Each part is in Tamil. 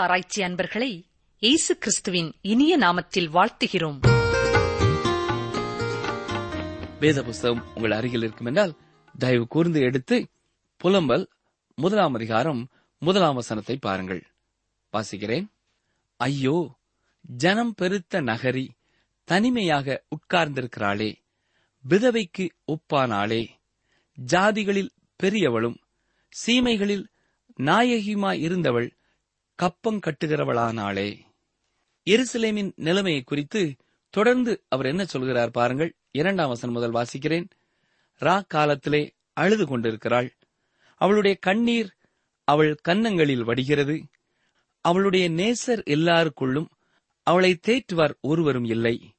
ஆராய்ச்சி அன்பர்களை இயேசு கிறிஸ்துவின் இனிய நாமத்தில் வாழ்த்துகிறோம். வேத புஸ்தகம் உங்கள் அருகில் இருக்கும் என்றால் தயவு கூர்ந்து எடுத்து புலம்பல் முதலாம் அதிகாரம் முதலாம் வசனத்தை பாருங்கள். வாசிக்கிறேன். ஐயோ ஜனம் பெருத்த நகரி தனிமையாக உட்கார்ந்திருக்கிறாளே விதவைக்கு ஒப்பானாளே ஜாதிகளில் பெரியவளும் சீமைகளில் நாயகியுமாயிருந்தவள் கப்பம் கட்டுகிறவளானாளே. எருசலேமின் நிலைமையை குறித்து தொடர்ந்து அவர் என்ன சொல்கிறார் பாருங்கள். இரண்டாம் வசனம் முதல் வாசிக்கிறேன். ரா காலத்திலே அழுது கொண்டிருக்கிறாள். அவளுடைய கண்ணீர் அவள் கன்னங்களில் வடிகிறது. அவளுடைய நேசர் எல்லாருக்குள்ளும் அவளை தேற்றுவார் ஒருவரும் இல்லை.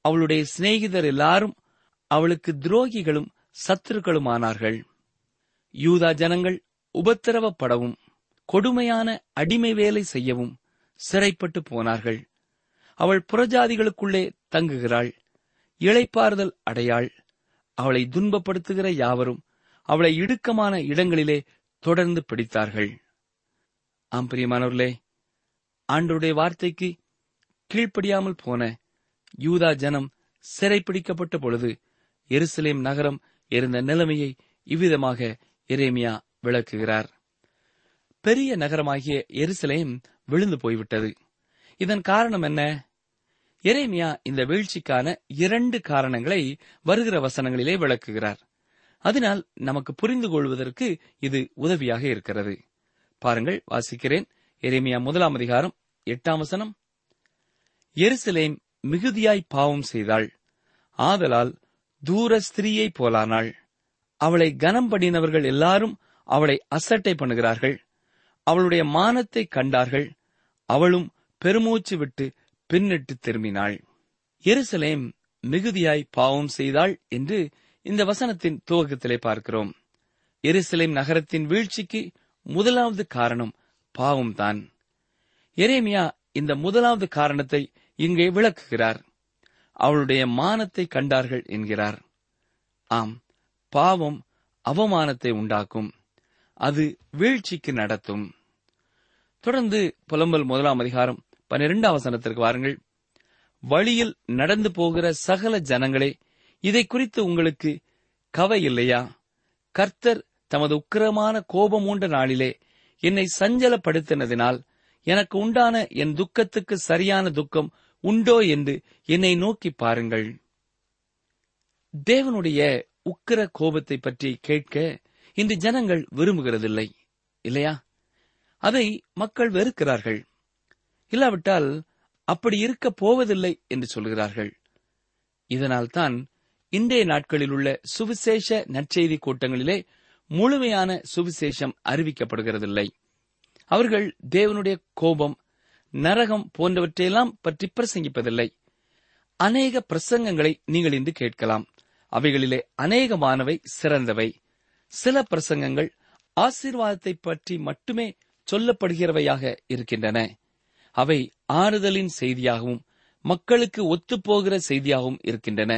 அவளுடைய சிநேகிதர் எல்லாரும் அவளுக்கு துரோகிகளும் சத்துருக்களுமானார்கள். யூதா ஜனங்கள் உபத்திரவப்படவும் கொடுமையான அடிமை வேலை செய்யவும் சிறைப்பட்டு போனார்கள். அவள் புறஜாதிகளுக்குள்ளே தங்குகிறாள். இழைப்பாறுதல் அடையாள். அவளை துன்பப்படுத்துகிற யாவரும் அவளை இடுக்கமான இடங்களிலே தொடர்ந்து பிடித்தார்கள். ஆம் பிரியமானவர்களே ஆண்டருடைய வார்த்தைக்கு கீழ்ப்படியாமல் போன யூதா ஜனம் சிறைப்பிடிக்கப்பட்ட பொழுது எருசலேம் நகரம் இருந்த நிலைமையை இவ்விதமாக இரேமியா விளக்குகிறார். பெரிய நகரமாகிய எருசலேம் விழுந்து போய்விட்டது. இதன் காரணம் என்ன? எரேமியா இந்த வீழ்ச்சிக்கான இரண்டு காரணங்களை வருகிற வசனங்களிலே விளக்குகிறார். அதனால் நமக்கு புரிந்து கொள்வதற்கு இது உதவியாக இருக்கிறது. பாருங்கள் வாசிக்கிறேன். எரேமியா முதலாம் அதிகாரம் எட்டாம் வசனம். எருசலேம் மிகுதியாய் பாவம் செய்தாள். ஆதலால் தூர ஸ்திரீயை போலானாள். அவளை கனம் பண்ணினவர்கள் எல்லாரும் அவளை அசட்டை பண்ணுகிறார்கள். அவளுடைய மானத்தை கண்டார்கள். அவளும் பெருமூச்சு விட்டு பின்னிட்டு திரும்பினாள். எருசலேம் மிகுதியாய் பாவம் செய்தாள் என்று இந்த வசனத்தின் துவக்கத்திலே பார்க்கிறோம். எருசலேம் நகரத்தின் வீழ்ச்சிக்கு முதலாவது காரணம் பாவம்தான். எரேமியா இந்த முதலாவது காரணத்தை இங்கே விளக்குகிறார். அவளுடைய மானத்தை கண்டார்கள் என்கிறார். ஆம் பாவம் அவமானத்தை உண்டாக்கும். அது வீழ்ச்சிக்கு நடத்தும். தொடர்ந்து புலம்பல் முதலாம் அதிகாரம் பன்னிரெண்டாம் வசனத்திற்கு வாருங்கள். வழியில் நடந்து போகிற சகல ஜனங்களே இதை குறித்து உங்களுக்கு கவை இல்லையா? கர்த்தர் தமது உக்கிரமான கோபமூண்ட நாளிலே என்னை சஞ்சலப்படுத்தினதினால் எனக்கு உண்டான என் துக்கத்துக்கு சரியான துக்கம் உண்டோ என்று என்னை நோக்கி பாருங்கள். தேவனுடைய உக்கிர கோபத்தை பற்றி கேட்க இன்று ஜனங்கள் விரும்புகிறதில்லை இல்லையா? அதை மக்கள் வெறுக்கிறார்கள். இல்லாவிட்டால் அப்படி இருக்க போவதில்லை என்று சொல்கிறார்கள். இதனால்தான் இன்றைய நாட்களில் உள்ள சுவிசேஷ நற்செய்தி கூட்டங்களிலே முழுமையான சுவிசேஷம் அறிவிக்கப்படுகிறதில்லை. அவர்கள் தேவனுடைய கோபம் நரகம் போன்றவற்றையெல்லாம் பற்றி பிரசங்கிப்பதில்லை. அநேக பிரசங்கங்களை நீங்கள் இன்று கேட்கலாம். அவைகளிலே அநேகமானவை சிறந்தவை. சில பிரசங்கங்கள் ஆசீர்வாதத்தை பற்றி மட்டுமே சொல்லப்படுகிறவையாக இருக்கின்றன. அவை ஆறுதலின் செய்தியாகவும் மக்களுக்கு ஒத்துப்போகிற செய்தியாகவும் இருக்கின்றன.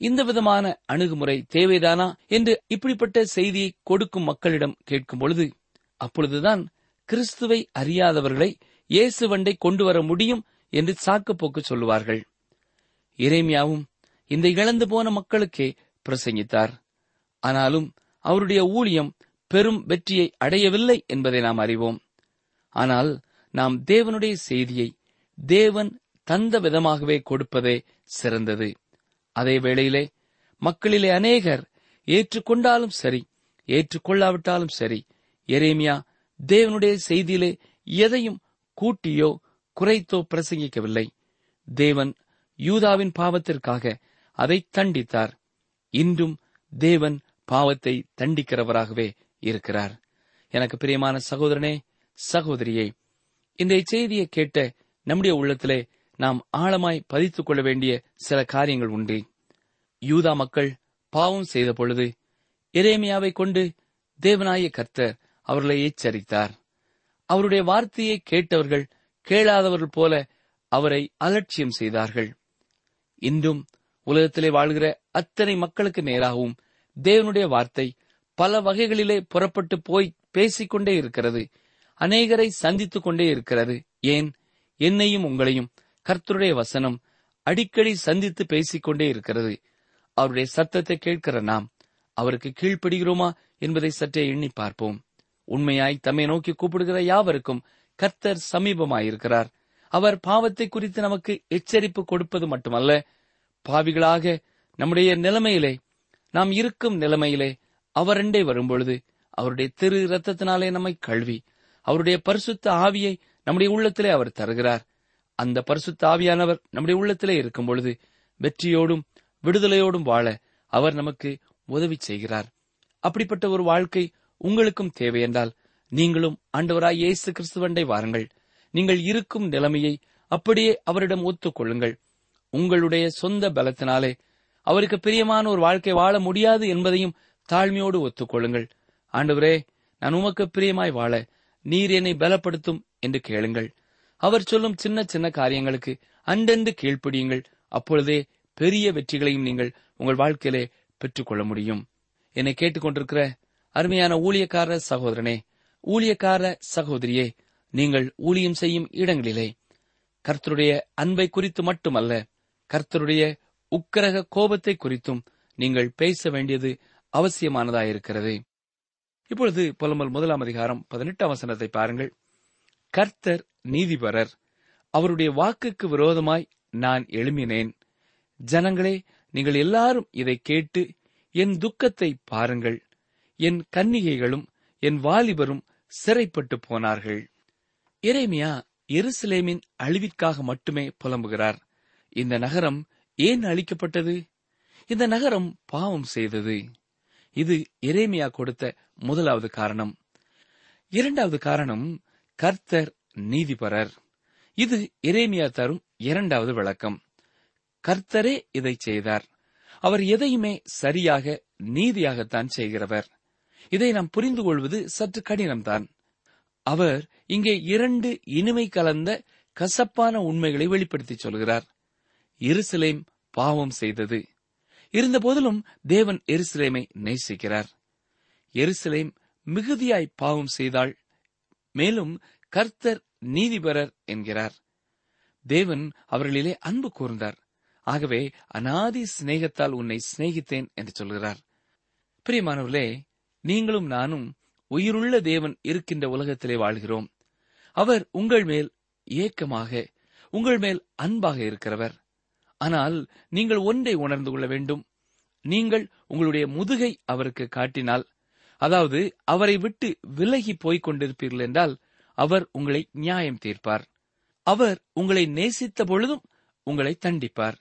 இந்த விதமான அணுகுமுறை தேவைதானா என்று இப்படிப்பட்ட செய்தியை கொடுக்கும் மக்களிடம் கேட்கும் பொழுது அப்பொழுதுதான் கிறிஸ்துவை அறியாதவர்களை இயேசுவண்டை கொண்டு வர முடியும் என்று சாக்குப்போக்கு சொல்லுவார்கள். இறைமையாவும் இந்த இழந்து போன மக்களுக்கே பிரசங்கித்தார். ஆனாலும் அவருடைய ஊழியம் பெரும் வெற்றியை அடையவில்லை என்பதை நாம் அறிவோம். ஆனால் நாம் தேவனுடைய செய்தியை தேவன் தந்த விதமாகவே கொடுப்பதே சிறந்தது. அதே வேளையிலே மக்களிலே அநேகர் ஏற்றுக்கொண்டாலும் சரி ஏற்றுக்கொள்ளாவிட்டாலும் சரி எரேமியா தேவனுடைய செய்தியிலே எதையும் கூட்டியோ குறைத்தோ பிரசங்கிக்கவில்லை. தேவன் யூதாவின் பாவத்திற்காக அதை தண்டித்தார். இன்றும் தேவன் பாவத்தை தண்டிக்கிறவராகவே இருக்கிறார். எனக்கு பிரியமான சகோதரனே சகோதரியே இந்த செய்தியை கேட்ட நம்முடைய உள்ளத்திலே நாம் ஆழமாய் பதித்துக் கொள்ள வேண்டிய சில காரியங்கள் உண்டு. யூதா மக்கள் பாவம் செய்த பொழுது எரேமியாவை கொண்டு தேவனாய கர்த்தர் அவர்களை எச்சரித்தார். அவருடைய வார்த்தையை கேட்டவர்கள் கேளாதவர்கள் போல அவரை அலட்சியம் செய்தார்கள். இன்றும் உலகத்திலே வாழ்கிற அத்தனை மக்களுக்கு நேராகவும் தேவனுடைய வார்த்தை பல வகைகளிலே புறப்பட்டு போய் பேசிக்கொண்டே இருக்கிறது. அநேகரை சந்தித்துக் கொண்டே இருக்கிறது. ஏன்? என்னையும் உங்களையும் கர்த்தருடைய வசனம் அடிக்கடி சந்தித்து பேசிக்கொண்டே இருக்கிறது. அவருடைய சத்தத்தை கேட்கிற நாம் அவருக்கு கீழ்ப்படுகிறோமா என்பதை சற்றே எண்ணி பார்ப்போம். உண்மையாய் தம்மை நோக்கி கூப்பிடுகிற யாவருக்கும் கர்த்தர் சமீபமாயிருக்கிறார். அவர் பாவத்தை குறித்து நமக்கு எச்சரிப்பு கொடுப்பது மட்டுமல்ல. பாவிகளாக நம்முடைய நிலைமையிலே நாம் இருக்கும் நிலைமையிலே அவரண்டே வரும்பொழுது அவருடைய திரு இரத்தத்தினாலே நம்மை கழுவி அவருடைய பரிசுத்த ஆவியை நம்முடைய உள்ளத்திலே அவர் தருகிறார். அந்த பரிசுத்த ஆவியானவர் நம்முடைய உள்ளத்திலே இருக்கும் பொழுது வெற்றியோடும் விடுதலையோடும் வாழ அவர் நமக்கு உதவி செய்கிறார். அப்படிப்பட்ட ஒரு வாழ்க்கை உங்களுக்கும் தேவை என்றால் நீங்களும் ஆண்டவராய் இயேசு கிறிஸ்துவண்டை வாருங்கள். நீங்கள் இருக்கும் நிலைமையை அப்படியே அவரிடம் ஒத்துக்கொள்ளுங்கள். உங்களுடைய சொந்த பலத்தினாலே அவருக்கு பிரியமான ஒரு வாழ்க்கை வாழ முடியாது என்பதையும் தாழ்மையோடு ஒத்துக்கொள்ளுங்கள். ஆண்டவரே நான் உமக்கு பிரியமாய் வாழ நீர் என்னை பலப்படுத்தும் என்று கேளுங்கள். அவர் சொல்லும் சின்ன சின்ன காரியங்களுக்கு அண்டென்று கீழ்ப்படியுங்கள். அப்பொழுதே பெரிய வெற்றிகளையும் நீங்கள் உங்கள் வாழ்க்கையிலே பெற்றுக்கொள்ள முடியும். என்னை கேட்டுக்கொண்டிருக்கிற அருமையான ஊழியக்கார சகோதரனே ஊழியக்கார சகோதரியே நீங்கள் ஊழியம் செய்யும் இடங்களிலே கர்த்தருடைய அன்பை குறித்து மட்டுமல்ல கர்த்தருடைய உக்கிரக கோபத்தை குறித்தும் நீங்கள் பேச வேண்டியது அவசியமானதாயிருக்கிறது. இப்பொழுது புலம்பல் முதலாம் அதிகாரம் பதினெட்டாம் வசனத்தை பாருங்கள். கர்த்தர் நீதிபரர் அவருடைய வாக்குக்கு விரோதமாய் நான் எழுமினேன் ஜனங்களே நீங்கள் எல்லாரும் இதை கேட்டு என் துக்கத்தை பாருங்கள். என் கன்னிகைகளும் என் வாலிபரும் சிறைப்பட்டு போனார்கள். இறைமையா எருசலேமின் அழிவிற்காக மட்டுமே புலம்புகிறார். இந்த நகரம் ஏன் அழிக்கப்பட்டது? இந்த நகரம் பாவம் செய்தது. இது எரேமியா கொடுத்த முதலாவது காரணம். இரண்டாவது காரணம் கர்த்தர் நீதிபரர். இது எரேமியா தரும் இரண்டாவது விளக்கம். கர்த்தரே இதை செய்தார். அவர் எதையுமே சரியாக நீதியாகத்தான் செய்கிறவர். இதை நாம் புரிந்து கொள்வது சற்று கடினம்தான். அவர் இங்கே இரண்டு இனிமை கலந்த கசப்பான உண்மைகளை வெளிப்படுத்தி சொல்கிறார். எருசலேம் பாவம் செய்தது. இருந்தபோதிலும் தேவன் எருசலேமை நேசிக்கிறார். எருசலேம் மிகுதியாய் பாவம் செய்தாள். மேலும் கர்த்தர் நீதிபரர் என்கிறார். தேவன் அவர்களிலே அன்பு கூர்ந்தார். ஆகவே அனாதி சிநேகத்தால் உன்னை சிநேகித்தேன் என்று சொல்கிறார். பிரியமானவர்களே நீங்களும் நானும் உயிருள்ள தேவன் இருக்கின்ற உலகத்திலே வாழ்கிறோம். அவர் உங்கள் மேல் ஏக்கமாக உங்கள் மேல் அன்பாக இருக்கிறவர். ஆனால் நீங்கள் ஒன்றை உணர்ந்து கொள்ள வேண்டும். நீங்கள் உங்களுடைய முதுகை அவருக்கு காட்டினால். அதாவது அவரை விட்டு விலகி போய்க் கொண்டிருப்பீர்கள் என்றால் அவர் உங்களை நியாயம் தீர்ப்பார். அவர் உங்களை நேசித்த பொழுதும் உங்களை தண்டிப்பார்.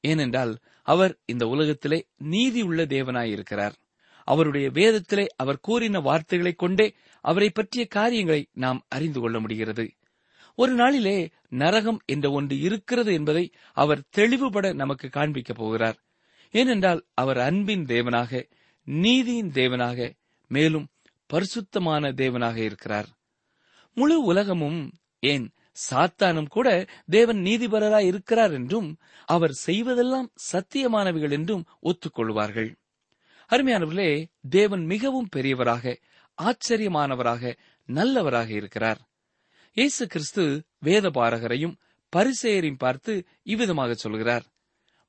ஏனென்றால் அவர் இந்த உலகத்திலே நீதியுள்ள தேவனாயிருக்கிறார். அவருடைய வேதத்திலே அவர் கூறின வார்த்தைகளைக் கொண்டே அவரை பற்றிய காரியங்களை நாம் அறிந்து கொள்ள முடிகிறது. ஒரு நாளிலே நரகம் என்ற ஒன்று இருக்கிறது என்பதை அவர் தெளிவுபட நமக்கு காண்பிக்கப் போகிறார். ஏனென்றால் அவர் அன்பின் தேவனாக நீதியின் தேவனாக மேலும் பரிசுத்தமான தேவனாக இருக்கிறார். முழு உலகமும் ஏன் சாத்தானும் கூட தேவன் நீதிபரராய் இருக்கிறார் என்றும் அவர் செய்வதெல்லாம் சத்தியமானவைகள் என்றும் ஒத்துக்கொள்வார்கள். அருமையானவர்களே தேவன் மிகவும் பெரியவராக ஆச்சரியமானவராக நல்லவராக இருக்கிறார். இயேசு கிறிஸ்து வேத பாரகரையும் பரிசெயரையும் பார்த்து இவ்விதமாக சொல்கிறார்.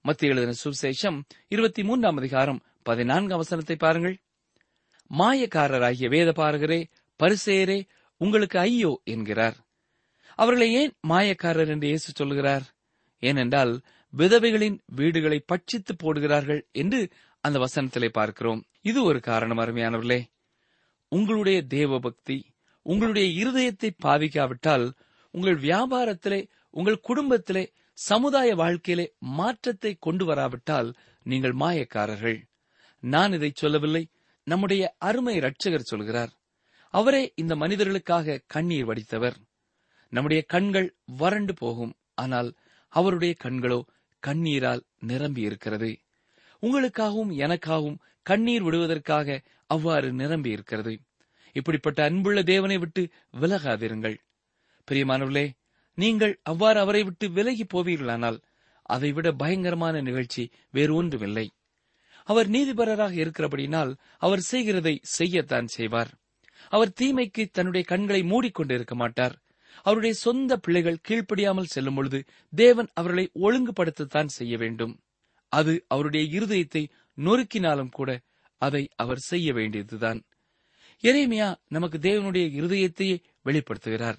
மத்திய எழுதின சுசேஷம் இருபத்தி மூன்றாம் அதிகாரம் பதினான்காம் வசனத்தை பாருங்கள். மாயக்காரராகிய வேத பாரகரே பரிசெயரே உங்களுக்கு ஐயோ என்கிறார். அவர்களை ஏன் மாயக்காரர் என்று இயேசு சொல்கிறார் ஏனென்றால் விதவைகளின் வீடுகளை பட்சித்து போடுகிறார்கள் என்று அந்த வசனத்திலே பார்க்கிறோம். இது ஒரு காரணம் அருமையானவர்களே. உங்களுடைய தேவபக்தி உங்களுடைய இருதயத்தை பாதிக்காவிட்டால் உங்கள் வியாபாரத்திலே உங்கள் குடும்பத்திலே சமுதாய வாழ்க்கையிலே மாற்றத்தை கொண்டு வராவிட்டால் நீங்கள் மாயக்காரர்கள். நான் இதை சொல்லவில்லை. நம்முடைய அருமை ரட்சகர் சொல்கிறார். அவரே இந்த மனிதர்களுக்காக கண்ணீர் வடித்தவர். நம்முடைய கண்கள் வறண்டு போகும். ஆனால் அவருடைய கண்களோ கண்ணீரால் நிரம்பி இருக்கிறது. உங்களுக்காகவும் எனக்காகவும் கண்ணீர் விடுவதற்காக அவ்வாறு நிரம்பி இருக்கிறது. இப்படிப்பட்ட அன்புள்ள தேவனை விட்டு விலகாதிருங்கள். பிரியமானவர்களே நீங்கள் அவ்வாறு அவரை விட்டு விலகி போவீர்களானால் அதைவிட பயங்கரமான நிகழ்ச்சி வேறு ஒன்றுமில்லை. அவர் நீதிபரராக இருக்கிறபடினால் அவர் செய்கிறதை செய்யத்தான் செய்வார். அவர் தீமைக்கு தன்னுடைய கண்களை மூடிக்கொண்டிருக்க மாட்டார். அவருடைய சொந்த பிள்ளைகள் கீழ்ப்படியாமல் செல்லும் பொழுது தேவன் அவர்களை ஒழுங்குபடுத்தத்தான் செய்ய வேண்டும். அது அவருடைய இருதயத்தை நொறுக்கினாலும் கூட அதை அவர் செய்ய வேண்டியதுதான். எரேமியா நமக்கு தேவனுடைய இருதயத்தையே வெளிப்படுத்துகிறார்.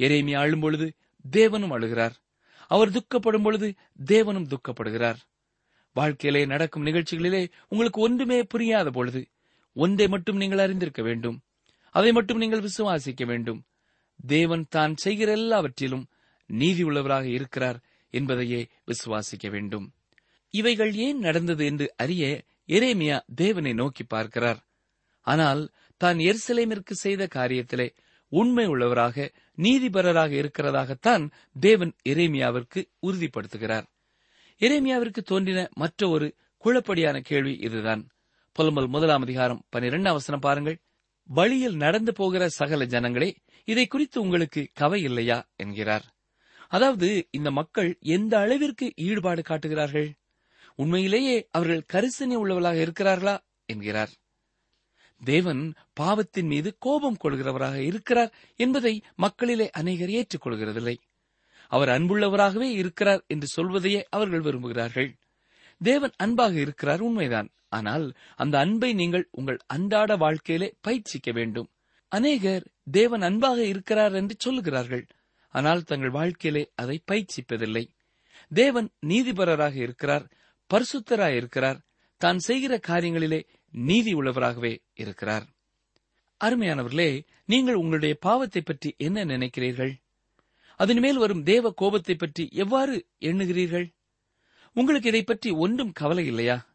எரேமியா அழும் பொழுது தேவனும் அழுகிறார் அவர் துக்கப்படும் பொழுது தேவனும் துக்கப்படுகிறார். வாழ்க்கையிலே நடக்கும் நிகழ்ச்சிகளிலே உங்களுக்கு ஒன்றுமே புரியாத பொழுது ஒன்றை மட்டும் நீங்கள் அறிந்திருக்க வேண்டும். அதை மட்டும் நீங்கள் விசுவாசிக்க வேண்டும். தேவன் தான் செய்கிற எல்லாவற்றிலும் நீதி உள்ளவராக இருக்கிறார் என்பதையே விசுவாசிக்க வேண்டும். இவைகள் ஏன் நடந்தது என்று அறிய எரேமியா தேவனை நோக்கி பார்க்கிறார். ஆனால் தான் எருசலேமிற்கு செய்த காரியத்திலே உண்மை உள்ளவராக நீதிபரராக இருக்கிறதாகத்தான் தேவன் எரேமியாவிற்கு உறுதிப்படுத்துகிறார். எரேமியாவிற்கு தோன்றின மற்ற ஒரு குழப்படியான கேள்வி இதுதான். புலம்பல் முதலாம் அதிகாரம் பனிரெண்டாம் வசனம் பாருங்கள். வழியில் நடந்து போகிற சகல ஜனங்களே இதை குறித்து உங்களுக்கு கவை இல்லையா? என்கிறார். அதாவது இந்த மக்கள் எந்த அளவிற்கு ஈடுபாடு காட்டுகிறார்கள்? உண்மையிலேயே அவர்கள் கரிசனை உள்ளவர்களாக இருக்கிறார்களா? என்கிறார். தேவன் பாவத்தின் மீது கோபம் கொள்கிறவராக இருக்கிறார் என்பதை மக்களிலே அநேகர் ஏற்றுக்கொள்கிறதில்லை. அவர் அன்புள்ளவராகவே இருக்கிறார் என்று சொல்வதையே அவர்கள் விரும்புகிறார்கள். தேவன் அன்பாக இருக்கிறார் உண்மைதான். ஆனால் அந்த அன்பை நீங்கள் உங்கள் அன்றாட வாழ்க்கையிலே பயிற்சிக்க வேண்டும். அநேகர் தேவன் அன்பாக இருக்கிறார் என்று சொல்லுகிறார்கள். ஆனால் தங்கள் வாழ்க்கையிலே அதை பயிற்சிப்பதில்லை. தேவன் நீதிபரராக இருக்கிறார் பரிசுத்தராய் இருக்கிறார் தான் செய்கிற காரியங்களிலே நீதி உள்ளவராகவே இருக்கிறார். அருமையானவர்களே நீங்கள் உங்களுடைய பாவத்தை பற்றி என்ன நினைக்கிறீர்கள்? அதன் மேல் வரும் தேவ கோபத்தை பற்றி எவ்வாறு எண்ணுகிறீர்கள்? உங்களுக்கு இதை பற்றி ஒன்றும் கவலை இல்லையா?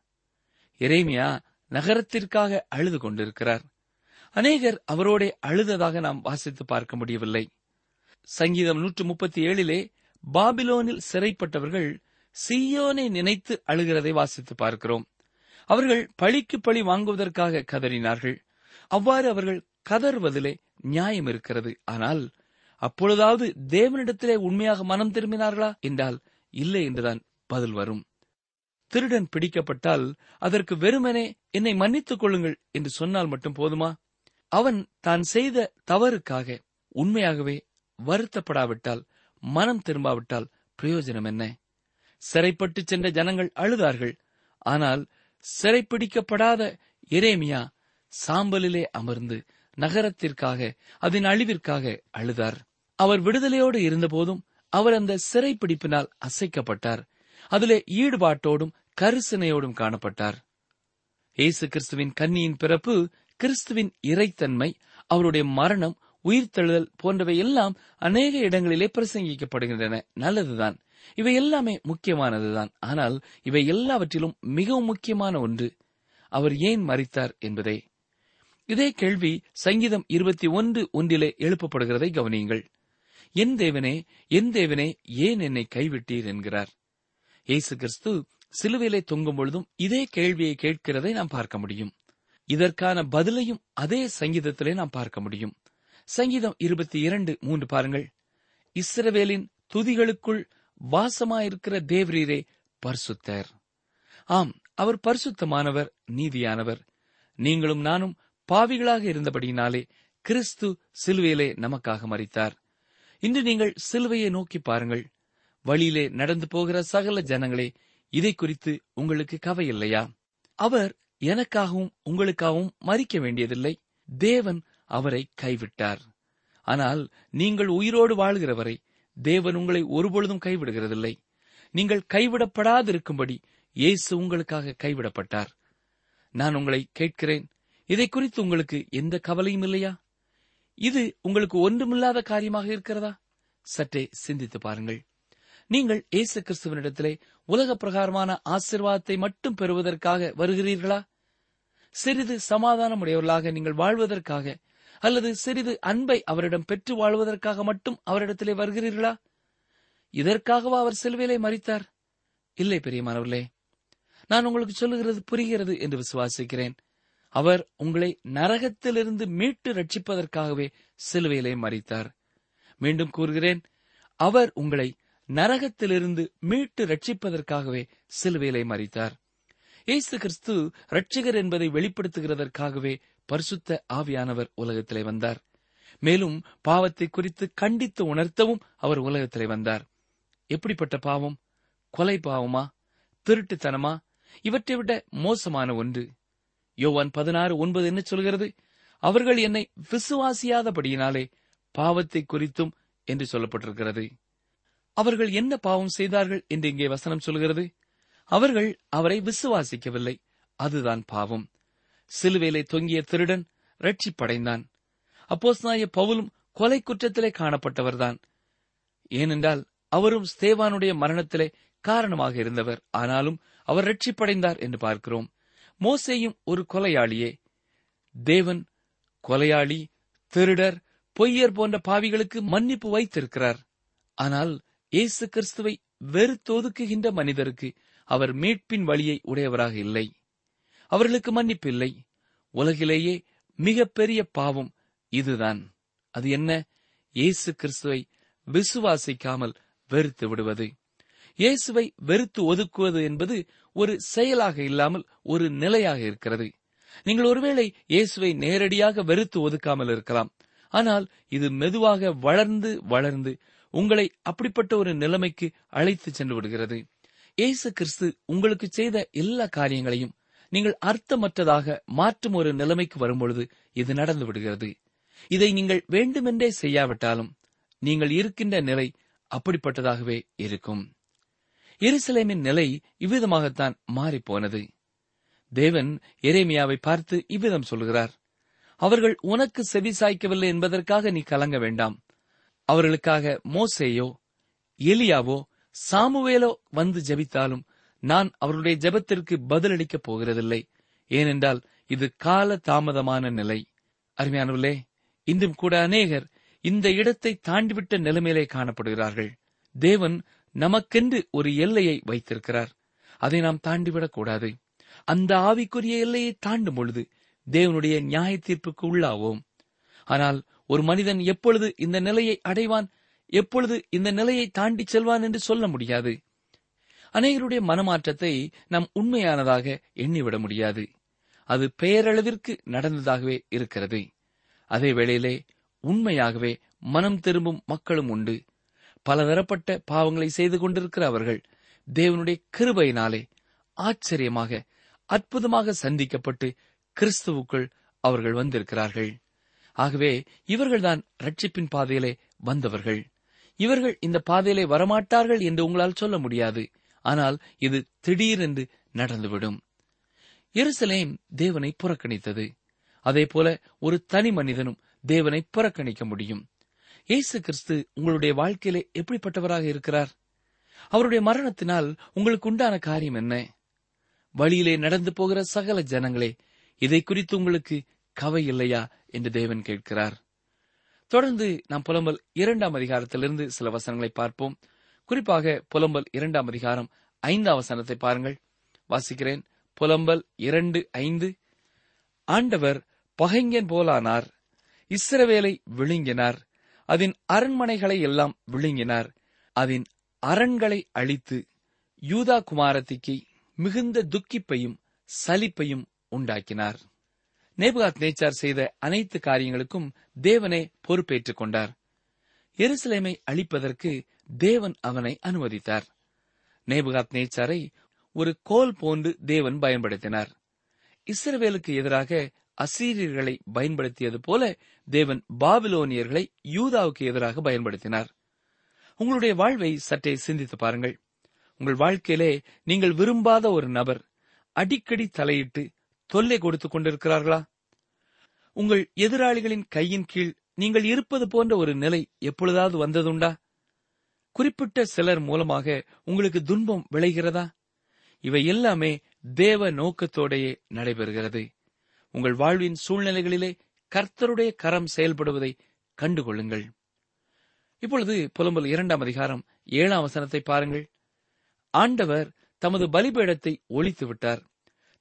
இறைமையா நகரத்திற்காக அழுது கொண்டிருக்கிறார். அநேகர் அவரோட அழுததாக நாம் வாசித்து பார்க்க முடியவில்லை. சங்கீதம் நூற்று முப்பத்தி ஏழிலே பாபிலோனில் சிறைப்பட்டவர்கள் சியோனை நினைத்து அழுகிறதை வாசித்து பார்க்கிறோம். அவர்கள் பழிக்கு பழி வாங்குவதற்காக கதறினார்கள். அவ்வாறு அவர்கள் கதறுவதிலே நியாயம் இருக்கிறது. ஆனால் அப்பொழுதாவது தேவனிடத்திலே உண்மையாக மனம் திரும்பினார்களா? என்றால் இல்லை என்றுதான் பதில் வரும். திருடன் பிடிக்கப்பட்டால் அதற்கு வெறுமனே என்னை மன்னித்துக் கொள்ளுங்கள் என்று சொன்னால் மட்டும் போதுமா? அவன் தான் செய்த தவறுக்காக உண்மையாகவே வருத்தப்படாவிட்டால் மனம் திரும்பாவிட்டால் பிரயோஜனம் என்ன? சிறைப்பட்டு சென்ற ஜனங்கள் அழுதார்கள். ஆனால் சிறைப்பிடிக்கப்படாத எரேமியா சாம்பலிலே அமர்ந்து நகரத்திற்காக அதன் அழிவிற்காக அழுதார். அவர் விடுதலையோடு இருந்தபோதும் அவர் அந்த சிறைப்பிடிப்பினால் அசைக்கப்பட்டார். அதிலே ஈடுபாட்டோடும் கரிசனையோடும் காணப்பட்டார். இயேசு கிறிஸ்துவின் கன்னியின் பிறப்பு கிறிஸ்துவின் இறைத்தன்மை அவருடைய மரணம் உயிர்த்தெழுதல் போன்றவை எல்லாம் அநேக இடங்களிலே பிரசங்கிக்கப்படுகின்றன. நல்லதுதான். இவை எல்லாமே முக்கியமானதுதான். ஆனால் இவை எல்லாவற்றிலும் மிகவும் முக்கியமான ஒன்று. அவர் ஏன் மறித்தார் என்பதே. இதே கேள்வி சங்கீதம் இருபத்தி ஒன்று ஒன்றிலே எழுப்பப்படுகிறதை கவனியுங்கள். என் தேவனே என் தேவனே ஏன் என்னை கைவிட்டீர் என்கிறார். இயேசு கிறிஸ்து சிலுவையிலே தொங்கும் பொழுதும் இதே கேள்வியை கேட்கிறதை நாம் பார்க்க முடியும். இதற்கான பதிலையும் அதே சங்கீதத்திலே நாம் பார்க்க முடியும். சங்கீதம் இருபத்தி இரண்டு மூன்று பாருங்கள். இஸ்ரவேலின் துதிகளுக்குள் வாசமாயிருக்கிற தேவரீரே பரிசுத்தர். ஆம் அவர் பரிசுத்தமானவர் நீதியானவர். நீங்களும் நானும் பாவிகளாக இருந்தபடியினாலே கிறிஸ்து சிலுவையிலே நமக்காக மறித்தார் இன்று நீங்கள் சிலுவையை நோக்கி பாருங்கள். வழியிலே நடந்து போகிற சகல ஜனங்களே இதை குறித்து உங்களுக்கு கவை இல்லையா? அவர் எனக்காகவும் உங்களுக்காகவும் மறிக்க வேண்டியதில்லை. தேவன் அவரை கைவிட்டார். ஆனால் நீங்கள் உயிரோடு வாழ்கிறவரை தேவன் உங்களை ஒருபொழுதும் கைவிடுகிறதில்லை. நீங்கள் கைவிடப்படாதிருக்கும்படி இயேசு உங்களுக்காக கைவிடப்பட்டார். நான் உங்களை கேட்கிறேன் இதை குறித்து உங்களுக்கு எந்த கவலையும் இல்லையா? இது உங்களுக்கு ஒன்றுமில்லாத காரியமாக இருக்கிறதா? சற்றே சிந்தித்து பாருங்கள். நீங்கள் இயேசு கிறிஸ்துவனிடத்திலே உலக பிரகாரமான ஆசிர்வாதத்தை மட்டும் பெறுவதற்காக வருகிறீர்களா? சிறிது சமாதானமுடையவர்களாக நீங்கள் வாழ்வதற்காக அல்லது சிறிது அன்பை அவரிடம் பெற்று வாழ்வதற்காக மட்டும் அவரிடத்திலே வருகிறீர்களா? இதற்காகவா அவர் சிலுவையிலே மறித்தார் இல்லை பெரியமானவர்களே நான் உங்களுக்கு சொல்லுகிறது புரிகிறது என்று விசுவாசிக்கிறேன். அவர் உங்களை நரகத்திலிருந்து மீட்டு ரட்சிப்பதற்காகவே சிலுவையிலே மறித்தார் மீண்டும் கூறுகிறேன் அவர் உங்களை நரகத்திலிருந்து மீட்டு ரட்சிப்பதற்காகவே சிலுவையிலே மறித்தார் இயேசு கிறிஸ்து ரட்சிகர் என்பதை வெளிப்படுத்துகிறதற்காகவே பரிசுத்த ஆவியானவர் உலகத்திலே வந்தார். மேலும் பாவத்தை குறித்து கண்டித்து உணர்த்தவும் அவர் உலகத்திலே வந்தார். எப்படிப்பட்ட பாவம்? கொலை பாவமா? திருட்டுத்தனமா? இவற்றை விட மோசமான ஒன்று. யோவான் பதினாறு ஒன்பது என்ன சொல்கிறது? அவர்கள் என்னை விசுவாசியாதபடியினாலே பாவத்தை குறித்தும் என்று சொல்லப்பட்டிருக்கிறது. அவர்கள் என்ன பாவம் செய்தார்கள் என்று இங்கே வசனம் சொல்கிறது? அவர்கள் அவரை விசுவாசிக்கவில்லை. அதுதான் பாவம். சிலுவையிலே தொங்கிய திருடன் ரட்சிப்படைந்தான் அப்போஸ்தலனாகிய பவுலும் கொலை குற்றத்திலே காணப்பட்டவர்தான். ஏனென்றால் அவரும் ஸ்தேவானுடைய மரணத்திலே காரணமாக இருந்தவர். ஆனாலும் அவர் ரட்சிப்படைந்தார் என்று பார்க்கிறோம். மோசேயும் ஒரு கொலையாளியே. தேவன் கொலையாளி திருடர் பொய்யர் போன்ற பாவிகளுக்கு மன்னிப்பு வைத்திருக்கிறார். ஆனால் இயேசு கிறிஸ்துவை வெறுத்தொதுக்குகின்ற மனிதருக்கு அவர் மீட்பின் வழியை உடையவராக இல்லை. அவர்களுக்கு மன்னிப்பு இல்லை உலகிலேயே மிகப்பெரிய பாவம் இதுதான். அது என்ன? இயேசு கிறிஸ்துவை விசுவாசிக்காமல் வெறுத்து விடுவது. இயேசுவை வெறுத்து ஒதுக்குவது என்பது ஒரு செயலாக இல்லாமல் ஒரு நிலையாக இருக்கிறது. நீங்கள் ஒருவேளை இயேசுவை நேரடியாக வெறுத்து ஒதுக்காமல் இருக்கலாம். ஆனால் இது மெதுவாக வளர்ந்து வளர்ந்து உங்களை அப்படிப்பட்ட ஒரு நிலைமைக்கு அழைத்து சென்று விடுகிறது. இயேசு கிறிஸ்து உங்களுக்கு செய்த எல்லா காரியங்களையும் நீங்கள் அர்த்தமற்றதாக மாற்றும் ஒரு நிலைமைக்கு வரும்பொழுது இது நடந்து விடுகிறது. இதை நீங்கள் வேண்டுமென்றே செய்யாவிட்டாலும் நீங்கள் இருக்கின்ற நிலை அப்படிப்பட்டதாகவே இருக்கும். எருசலேமின் நிலை இவ்விதமாகத்தான் மாறிப்போனது. தேவன் எரேமியாவை பார்த்து இவ்விதம் சொல்கிறார். அவர்கள் உனக்கு செவி சாய்க்கவில்லை என்பதற்காக நீ கலங்க வேண்டாம். அவர்களுக்காக மோசேயோ எலியாவோ சாமுவேலோ வந்து ஜெபித்தாலும் நான் அவருடைய ஜெபத்திற்கு பதிலளிக்கப் போகிறதில்லை. ஏனென்றால் இது கால தாமதமான நிலை. அருமையானவர்களே இன்றும் கூட அநேகர் இந்த இடத்தை தாண்டிவிட்ட நிலைமையிலே காணப்படுகிறார்கள். தேவன் நமக்கென்று ஒரு எல்லையை வைத்திருக்கிறார். அதை நாம் தாண்டிவிடக் கூடாது. அந்த ஆவிக்குரிய எல்லையை தாண்டும் பொழுது தேவனுடைய நியாய தீர்ப்புக்கு உள்ளாவோம். ஆனால் ஒரு மனிதன் எப்பொழுது இந்த நிலையை அடைவான் எப்பொழுது இந்த நிலையை தாண்டி செல்வான் என்று சொல்ல முடியாது. அநேகருடைய மனமாற்றத்தை நாம் உண்மையானதாக எண்ணிவிட முடியாது. அது பெயரளவிற்கு நடந்ததாகவே இருக்கிறது. அதே வேளையிலே உண்மையாகவே மனம் திரும்பும் மக்களும் உண்டு. பலதரப்பட்ட பாவங்களை செய்து கொண்டிருக்கிற அவர்கள் தேவனுடைய கிருபையினாலே ஆச்சரியமாக அற்புதமாக சந்திக்கப்பட்டு கிறிஸ்துவுக்குள் அவர்கள் வந்திருக்கிறார்கள். ஆகவே இவர்கள்தான் ரட்சிப்பின் பாதையிலே வந்தவர்கள். இவர்கள் இந்த பாதையிலே வரமாட்டார்கள் என்று உங்களால் சொல்ல முடியாது. ஆனால் இது திடீரென்று நடந்துவிடும். எருசலேம் தேவனை புறக்கணித்தது. அதேபோல ஒரு தனி மனிதனும் தேவனை புறக்கணிக்க முடியும். இயேசு கிறிஸ்து உங்களுடைய வாழ்க்கையில எப்படிப்பட்டவராக இருக்கிறார்? அவருடைய மரணத்தினால் உங்களுக்கு உண்டான காரியம் என்ன? வழியிலே நடந்து போகிற சகல ஜனங்களே இதை குறித்து உங்களுக்கு கவை இல்லையா? என்று தேவன் கேட்கிறார். தொடர்ந்து நாம் புலம்பல் இரண்டாம் அதிகாரத்திலிருந்து சில வசனங்களை பார்ப்போம். குறிப்பாக புலம்பல் இரண்டாம் அதிகாரம் ஐந்தாம் வசனத்தை பாருங்கள். வாசிக்கிறேன். புலம்பல் இரண்டு ஐந்து. ஆண்டவர் பகைஞன் போலானார். இஸ்ரவேலை விழுங்கினார். அதன் அரண்மனைகளை எல்லாம் விழுங்கினார். அதன் அரண்களை அழித்து யூதா குமாரத்திக்கு மிகுந்த துக்கிப்பையும் சலிப்பையும் உண்டாக்கினார். நேபுகாத் நேச்சார் செய்த அனைத்து காரியங்களுக்கும் தேவனே பொறுப்பேற்றுக் கொண்டார். எருசலேமை அழிப்பதற்கு தேவன் அவனை அனுமதித்தார். நேபுகாத் நேச்சாரை ஒரு கோல் போன்று தேவன் பயன்படுத்தினார். இஸ்ரவேலுக்கு எதிராக அசீரியர்களை பயன்படுத்தியது போல தேவன் பாபிலோனியர்களை யூதாவுக்கு எதிராக பயன்படுத்தினார். உங்களுடைய வாழ்வை சற்றே சிந்தித்து பாருங்கள். உங்கள் வாழ்க்கையிலே நீங்கள் விரும்பாத ஒரு நபர் அடிக்கடி தலையிட்டு தொல்லை கொடுத்துக் கொண்டிருக்கிறார்களா? உங்கள் எதிராளிகளின் கையின் கீழ் நீங்கள் இருப்பது போன்ற ஒரு நிலை எப்பொழுதாவது வந்ததுண்டா? குறிப்பிட்ட சிலர் மூலமாக உங்களுக்கு துன்பம் விளைகிறதா? இவை எல்லாமே தேவ நோக்கத்தோடையே நடைபெறுகிறது. உங்கள் வாழ்வின் சூழ்நிலைகளிலே கர்த்தருடைய கரம் செயல்படுவதை கண்டுகொள்ளுங்கள். இப்பொழுது புலம்பல் இரண்டாம் அதிகாரம் ஏழாம் வசனத்தை பாருங்கள். ஆண்டவர் தமது பலிபீடத்தை ஒழித்து விட்டார்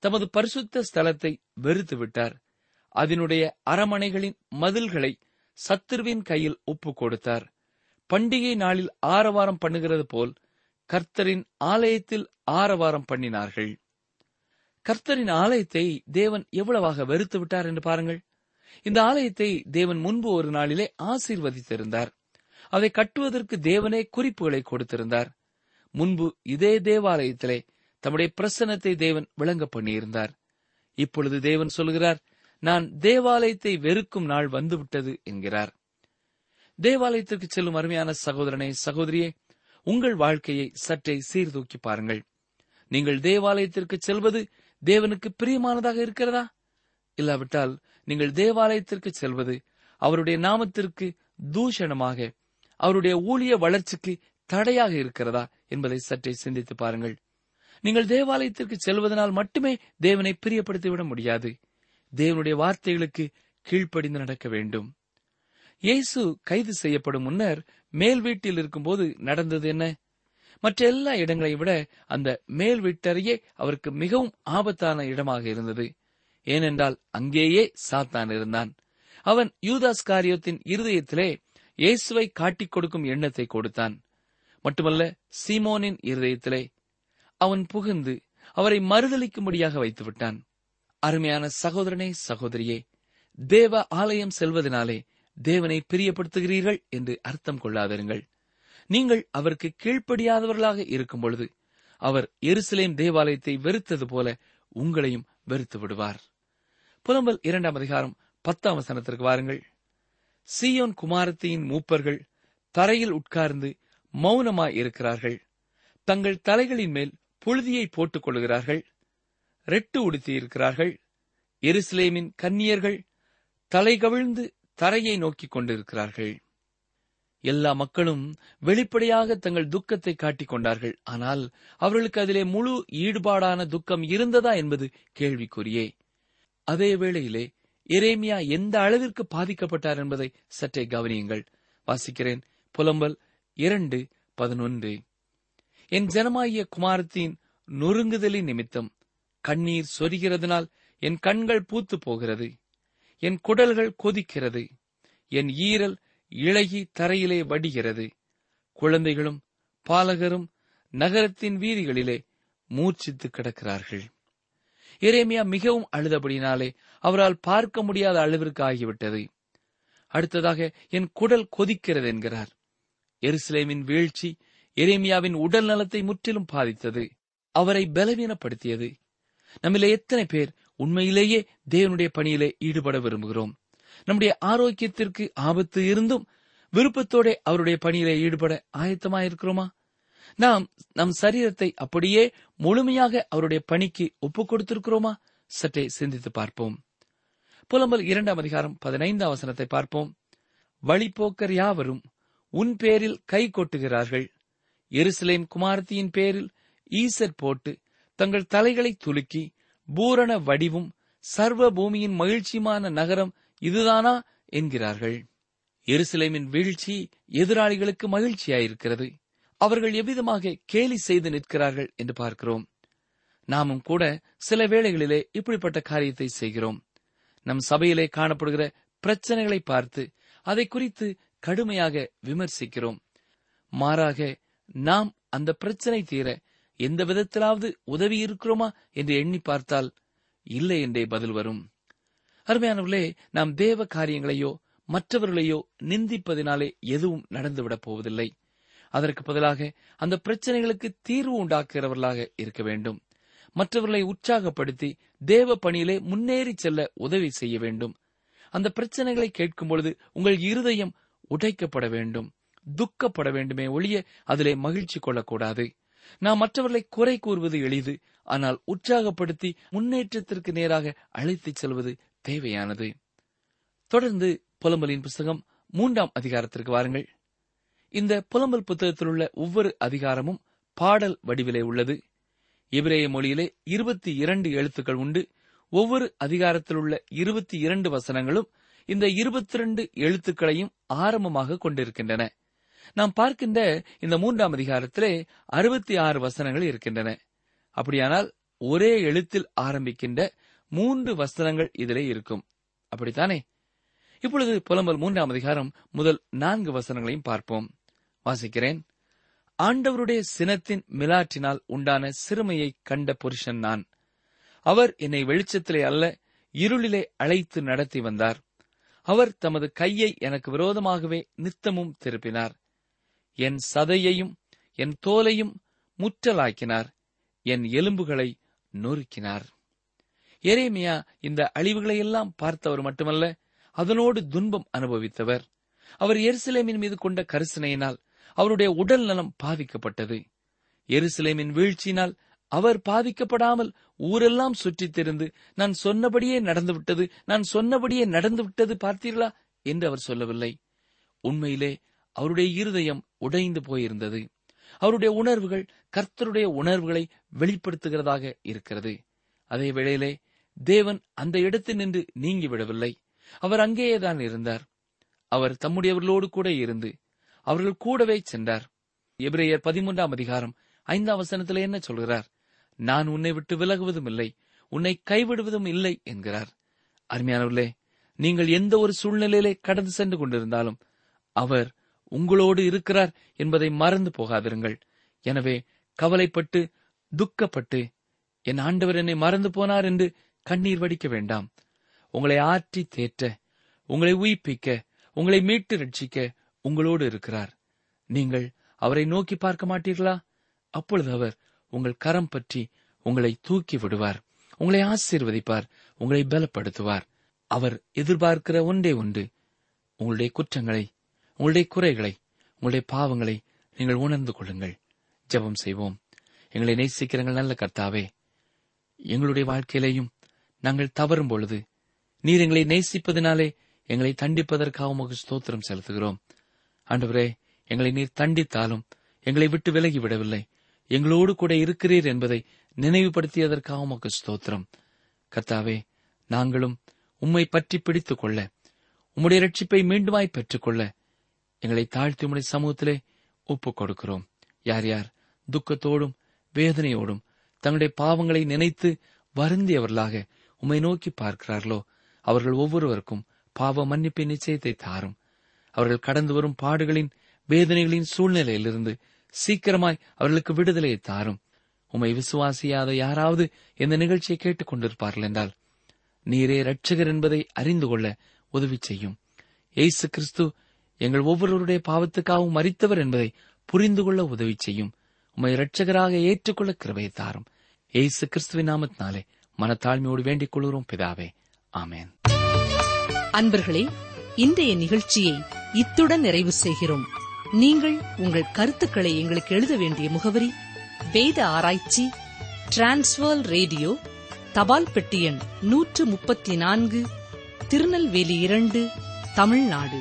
தமது பரிசுத்த ஸ்தலத்தை வெறுத்து விட்டார் அதனுடைய அரமனைகளின் மதில்களை சத்துருவின் கையில் ஒப்பு கொடுத்தார். பண்டிகை நாளில் ஆரவாரம் பண்ணுகிறது போல் கர்த்தரின் ஆலயத்தில் ஆரவாரம் பண்ணினார்கள். கர்த்தரின் ஆலயத்தை தேவன் எவ்வளவாக வெறுத்து விட்டார் என்று பாருங்கள். இந்த ஆலயத்தை தேவன் முன்பு ஒரு நாளிலே ஆசீர்வதித்திருந்தார். அதை கட்டுவதற்கு தேவனே குறிப்புகளை கொடுத்திருந்தார். முன்பு இதே தேவாலயத்திலே தம்முடைய பிரசன்னத்தை தேவன் விளங்க பண்ணியிருந்தார். இப்பொழுது தேவன் சொல்கிறார் நான் தேவாலயத்தை வெறுக்கும் நாள் வந்துவிட்டது என்கிறார். தேவாலயத்திற்கு செல்லும் அருமையான சகோதரனே சகோதரியே உங்கள் வாழ்க்கையை சற்றே சீர்தூக்கி பாருங்கள். நீங்கள் தேவாலயத்திற்கு செல்வது தேவனுக்கு பிரியமானதாக இருக்கிறதா? இல்லாவிட்டால் நீங்கள் தேவாலயத்திற்கு செல்வது அவருடைய நாமத்திற்கு தூஷணமாக அவருடைய ஊழிய வளர்ச்சிக்கு தடையாக இருக்கிறதா என்பதை சற்றே சிந்தித்து பாருங்கள். நீங்கள் தேவாலயத்திற்கு செல்வதனால் மட்டுமே தேவனை பிரியப்படுத்திவிட முடியாது. தேவனுடைய வார்த்தைகளுக்கு கீழ்ப்படிந்து நடக்க வேண்டும். இயேசு கைது செய்யப்படும் முன்னர் மேல் வீட்டில் இருக்கும்போது நடந்தது என்ன? மற்ற எல்லா இடங்களை விட அந்த மேல் வீட்டறையே அவருக்கு மிகவும் ஆபத்தான இடமாக இருந்தது. ஏனென்றால் அங்கேயே சாத்தான் இருந்தான். அவன் யூதாஸ் காரியத்தின் இருதயத்திலே இயேசுவை காட்டிக் கொடுக்கும் எண்ணத்தை கொடுத்தான். மட்டுமல்ல சீமோனின் இருதயத்திலே அவன் புகுந்து அவரை மறுதளிக்கும்படியாக வைத்து விட்டான் அருமையான சகோதரனே சகோதரியே தேவ ஆலயம் செல்வதனாலே தேவனை பிரியப்படுத்துகிறீர்கள் என்று அர்த்தம் கொள்ளாதிருங்கள். நீங்கள் அவருக்கு கீழ்ப்படியாதவர்களாக இருக்கும் பொழுது அவர் எருசலேம் தேவாலயத்தை வெறுத்தது போல உங்களையும் வெறுத்து விடுவார். புலம்பல் இரண்டாம் அதிகாரம் பத்தாம் வசனத்திற்கு வாருங்கள். சீயோன் குமாரத்தியின் மூப்பர்கள் தரையில் உட்கார்ந்து மௌனமாய் இருக்கிறார்கள் தங்கள் தலைகளின் மேல் புழுதியை போட்டுக் கொள்கிறார்கள் ரெட்டு உடுத்தியிருக்கிறார்கள். எருசலேமின் கன்னியர்கள் தலை கவிழ்ந்து தரையை நோக்கிக் கொண்டிருக்கிறார்கள். எல்லா மக்களும் வெளிப்படையாக தங்கள் துக்கத்தை காட்டிக் கொண்டார்கள். ஆனால் அவர்களுக்கு அதிலே முழு ஈடுபாடான துக்கம் இருந்ததா என்பது கேள்விக்குரியே அதே வேளையிலே எரேமியா எந்த அளவிற்கு பாதிக்கப்பட்டார் என்பதை சற்றே கவனியுங்கள். வாசிக்கிறேன். புலம்பல் இரண்டு பதினொன்று. என் ஜனமாகிய குமாரத்தின் நொறுங்குதலின் நிமித்தம் கண்ணீர் சொரிகிறதுனால் என் கண்கள் பூத்து போகிறது என் குடல்கள் கொதிக்கிறது. என் ஈரல் இழகி தரையிலே வடிகிறது. குழந்தைகளும் பாலகரும் நகரத்தின் வீதிகளிலே மூர்ச்சித்து கிடக்கிறார்கள். இரேமியா மிகவும் அழுதபடினாலே அவரால் பார்க்க முடியாத அளவிற்கு ஆகிவிட்டது. அடுத்ததாக என் குடல் கொதிக்கிறது என்கிறார் எருசலேமின் வீழ்ச்சி எரேமியாவின் உடல் நலத்தை முற்றிலும் பாதித்தது. அவரை பலவீனப்படுத்தியது. நம்மிலே எத்தனை பேர் உண்மையிலேயே தேவனுடைய பணியிலே ஈடுபட விரும்புகிறோம். நம்முடைய ஆரோக்கியத்திற்கு ஆபத்து இருந்தும் விருப்பத்தோட அவருடைய பணியிலே ஈடுபட ஆயத்தமாயிருக்கிறோமா? நாம் நம் சரீரத்தை அப்படியே முழுமையாக அவருடைய பணிக்கு ஒப்புக் கொடுத்திருக்கிறோமா? சற்றே சிந்தித்து பார்ப்போம். புலம்பல் இரண்டாம் அதிகாரம் பதினைந்தாம் வசனத்தை பார்ப்போம். வழிபோக்கர் யாவரும் உன் பேரில் கை கொட்டுகிறார்கள். எருசலேம் குமாரத்தியின் பேரில் ஈசர் போட்டு தங்கள் தலைகளை துலுக்கி பூரண வடிவும் சர்வ பூமியின் மகிழ்ச்சியுமான நகரம் இதுதானா? என்கிறார்கள். எருசலேமின் வீழ்ச்சி எதிராளிகளுக்கு மகிழ்ச்சியாயிருக்கிறது. அவர்கள் எவ்விதமாக கேலி செய்து நிற்கிறார்கள் என்று பார்க்கிறோம். நாமும் கூட சில வேளைகளிலே இப்படிப்பட்ட காரியத்தை செய்கிறோம். நம் சபையிலே காணப்படுகிற பிரச்சனைகளை பார்த்து அதை குறித்து கடுமையாக விமர்சிக்கிறோம். மாறாக நாம் அந்த பிரச்சனை தீர எந்த விதத்திலாவது உதவி இருக்கிறோமா என்று எண்ணி பார்த்தால் இல்லை என்றே பதில் வரும். அருமையானவர்களே நாம் தேவ காரியங்களையோ மற்றவர்களையோ நிந்திப்பதினாலே எதுவும் நடந்துவிடப் போவதில்லை. அதற்கு பதிலாக அந்த பிரச்சனைகளுக்கு தீர்வு உண்டாக்குகிறவர்களாக இருக்க வேண்டும். மற்றவர்களை உற்சாகப்படுத்தி தேவ பணியிலே முன்னேறி செல்ல உதவி செய்ய வேண்டும். அந்த பிரச்சனைகளை கேட்கும் பொழுது உங்கள் இருதயம் உடைக்கப்பட வேண்டும். துக்கப்பட வேண்டுமே ஒழிய அதிலே மகிழ்ச்சி கொள்ளக்கூடாது. நாம் மற்றவர்களை குறை கூறுவது எளிது ஆனால் உற்சாகப்படுத்தி முன்னேற்றத்திற்கு நேராக அழைத்துச் செல்வது தேவையானது. தொடர்ந்து புலம்பலின் புஸ்தகம் மூன்றாம் அதிகாரத்திற்கு வாருங்கள். இந்த புலம்பல் புத்தகத்தில் உள்ள ஒவ்வொரு அதிகாரமும் பாடல் வடிவிலே உள்ளது. இபிரேய மொழியிலே இருபத்தி இரண்டு எழுத்துக்கள் உண்டு. ஒவ்வொரு அதிகாரத்தில் உள்ள இருபத்தி இரண்டு வசனங்களும் இந்த இருபத்தி இரண்டு எழுத்துக்களையும் ஆரம்பமாக கொண்டிருக்கின்றன. நாம் பார்க்கின்ற இந்த மூன்றாம் அதிகாரத்திலே அறுபத்தி ஆறு வசனங்கள் இருக்கின்றன. அப்படியானால் ஒரே எழுத்தில் ஆரம்பிக்கின்ற மூன்று வசனங்கள் இதிலே இருக்கும். அப்படித்தானே? இப்பொழுது புலம்பல் மூன்றாம் அதிகாரம் முதல் நான்கு வசனங்களையும் பார்ப்போம். வாசிக்கிறேன். ஆண்டவருடைய சினத்தின் மிலாற்றினால் உண்டான சிறுமையை கண்ட புருஷன் நான். அவர் என்னை வெளிச்சத்திலே அல்ல இருளிலே அழைத்து நடத்தி வந்தார். அவர் தமது கையை எனக்கு விரோதமாகவே நித்தமும் திருப்பினார். என் சதையையும் என் தோலையும் முற்றலாக்கினார். என் எலும்புகளை நொறுக்கினார். எரேமியா இந்த அழிவுகளையெல்லாம் பார்த்தவர் மட்டுமல்ல அதனோடு துன்பம் அனுபவித்தவர். அவர் எருசலேமின் மீது கொண்ட கரிசனையினால் அவருடைய உடல் நலம் பாதிக்கப்பட்டது. எருசலேமின் வீழ்ச்சியினால் அவர் பாதிக்கப்படாமல் ஊரெல்லாம் சுற்றித் திருந்து நான் சொன்னபடியே நடந்துவிட்டது நான் சொன்னபடியே நடந்துவிட்டது பார்த்தீர்களா? என்று அவர் சொல்லவில்லை. உண்மையிலே அவருடைய இருதயம் உடைந்து போயிருந்தது. அவருடைய உணர்வுகள் கர்த்தருடைய உணர்வுகளை வெளிப்படுத்துகிறதாக இருக்கிறது. அதே வேளையிலே தேவன் அந்த இடத்தில் நின்று நீங்கிவிடவில்லை. அவர் அங்கேயேதான் இருந்தார். அவர் தம்முடையவர்களோடு கூட இருந்து அவர்கள் கூடவே சென்றார். எபிரேயர் பதிமூன்றாம் அதிகாரம் ஐந்தாம் வசனத்தில் என்ன சொல்கிறார்? நான் உன்னை விட்டு விலகுவதும் இல்லை உன்னை கைவிடுவதும் இல்லை என்கிறார். அருமையானவர்களே நீங்கள் எந்த ஒரு சூழ்நிலையிலே கடந்து சென்று கொண்டிருந்தாலும் அவர் உங்களோடு இருக்கிறார் என்பதை மறந்து போகாதிருங்கள். எனவே கவலைப்பட்டு துக்கப்பட்டு என் ஆண்டவர் என்னை மறந்து போனார் என்று கண்ணீர் வடிக்க வேண்டாம். உங்களை ஆற்றி தேற்ற உங்களை உயிர்ப்பிக்க உங்களை மீட்டு ரட்சிக்க உங்களோடு இருக்கிறார். நீங்கள் அவரை நோக்கி பார்க்க மாட்டீர்களா? அப்பொழுது அவர் உங்கள் கரம் பற்றி உங்களை தூக்கி விடுவார். உங்களை ஆசீர்வதிப்பார் உங்களை பலப்படுத்துவார். அவர் எதிர்பார்க்கிற ஒன்றே ஒன்று. உங்களுடைய குற்றங்களை உங்களுடைய குறைகளை உங்களுடைய பாவங்களை நீங்கள் உணர்ந்து கொள்ளுங்கள். ஜெபம் செய்வோம். எங்களை நேசிக்கிறங்கள் நல்ல கர்த்தாவே எங்களுடைய வாழ்க்கையிலையும் நாங்கள் தவறும் பொழுது நீர் எங்களை நேசிப்பதினாலே எங்களை தண்டிப்பதற்காக உமக்கு ஸ்தோத்திரம் செலுத்துகிறோம். ஆண்டவரே எங்களை நீர் தண்டித்தாலும் எங்களை விட்டு விலகி விடவில்லை. எங்களோடு கூட இருக்கிறீர் என்பதை நினைவுபடுத்தியதற்காக உமக்கு ஸ்தோத்திரம். கர்த்தாவே நாங்களும் உம்மை பற்றி பிடித்துக் கொள்ள உம்முடைய ரட்சிப்பை மீண்டுமாய் பெற்றுக்கொள்ள எங்களை தாழ்த்தி உடைய சமூகத்திலே ஒப்புக் கொடுக்கிறோம் யார் யார் துக்கத்தோடும் வேதனையோடும் தங்களுடைய பாவங்களை நினைத்து வருந்தியவர்களாக உம்மை நோக்கி பார்க்கிறார்களோ அவர்கள் ஒவ்வொருவருக்கும் பாவ மன்னிப்பின் நிச்சயத்தை தாரும். அவர்கள் கடந்து வரும் பாடுகளின் வேதனைகளின் சூழ்நிலையிலிருந்து சீக்கிரமாய் அவர்களுக்கு விடுதலையை தாரும். உம்மை விசுவாசியாத யாராவது இந்த நிகழ்ச்சியை கேட்டுக் கொண்டிருப்பார்கள் என்றால் நீரே ரட்சகர் என்பதை அறிந்து கொள்ள உதவி செய்யும். எய்சு கிறிஸ்து எங்கள் ஒவ்வொருவருடைய பாவத்துக்காகவும் மறித்தவர் என்பதை புரிந்து கொள்ள உதவி செய்யும். உம்மை இரட்சகராக ஏற்றுக்கொள்ள கிருபையை தாரும். ஏசு கிறிஸ்துவின் நாமத்தினாலே மனத்தாழ்மையோடு வேண்டிக் கொள்கிறோம் பிதாவே. ஆமேன். அன்பர்களே இன்றைய நிகழ்ச்சியை இத்துடன் நிறைவு செய்கிறோம். நீங்கள் உங்கள் கருத்துக்களை எங்களுக்கு எழுத வேண்டிய முகவரி வேத ஆராய்ச்சி டிரான்ஸ்வர் ரேடியோ தபால் பெட்டி எண் நூற்று முப்பத்தி நான்கு திருநெல்வேலி இரண்டு தமிழ்நாடு.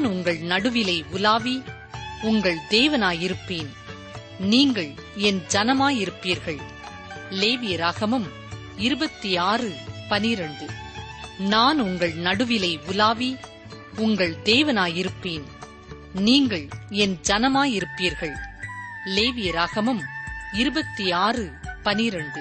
நான் உங்கள் நடுவிலே உலாவி உங்கள் தேவனாயிருப்பேன். நீங்கள் என் ஜனமாயிருப்பீர்கள். லேவியராகமம் இருபத்தி ஆறு பனிரண்டு. நான் உங்கள் நடுவிலே உலாவி உங்கள் தேவனாயிருப்பேன். நீங்கள் என் ஜனமாயிருப்பீர்கள். லேவியராகமம் இருபத்தி ஆறு பனிரண்டு.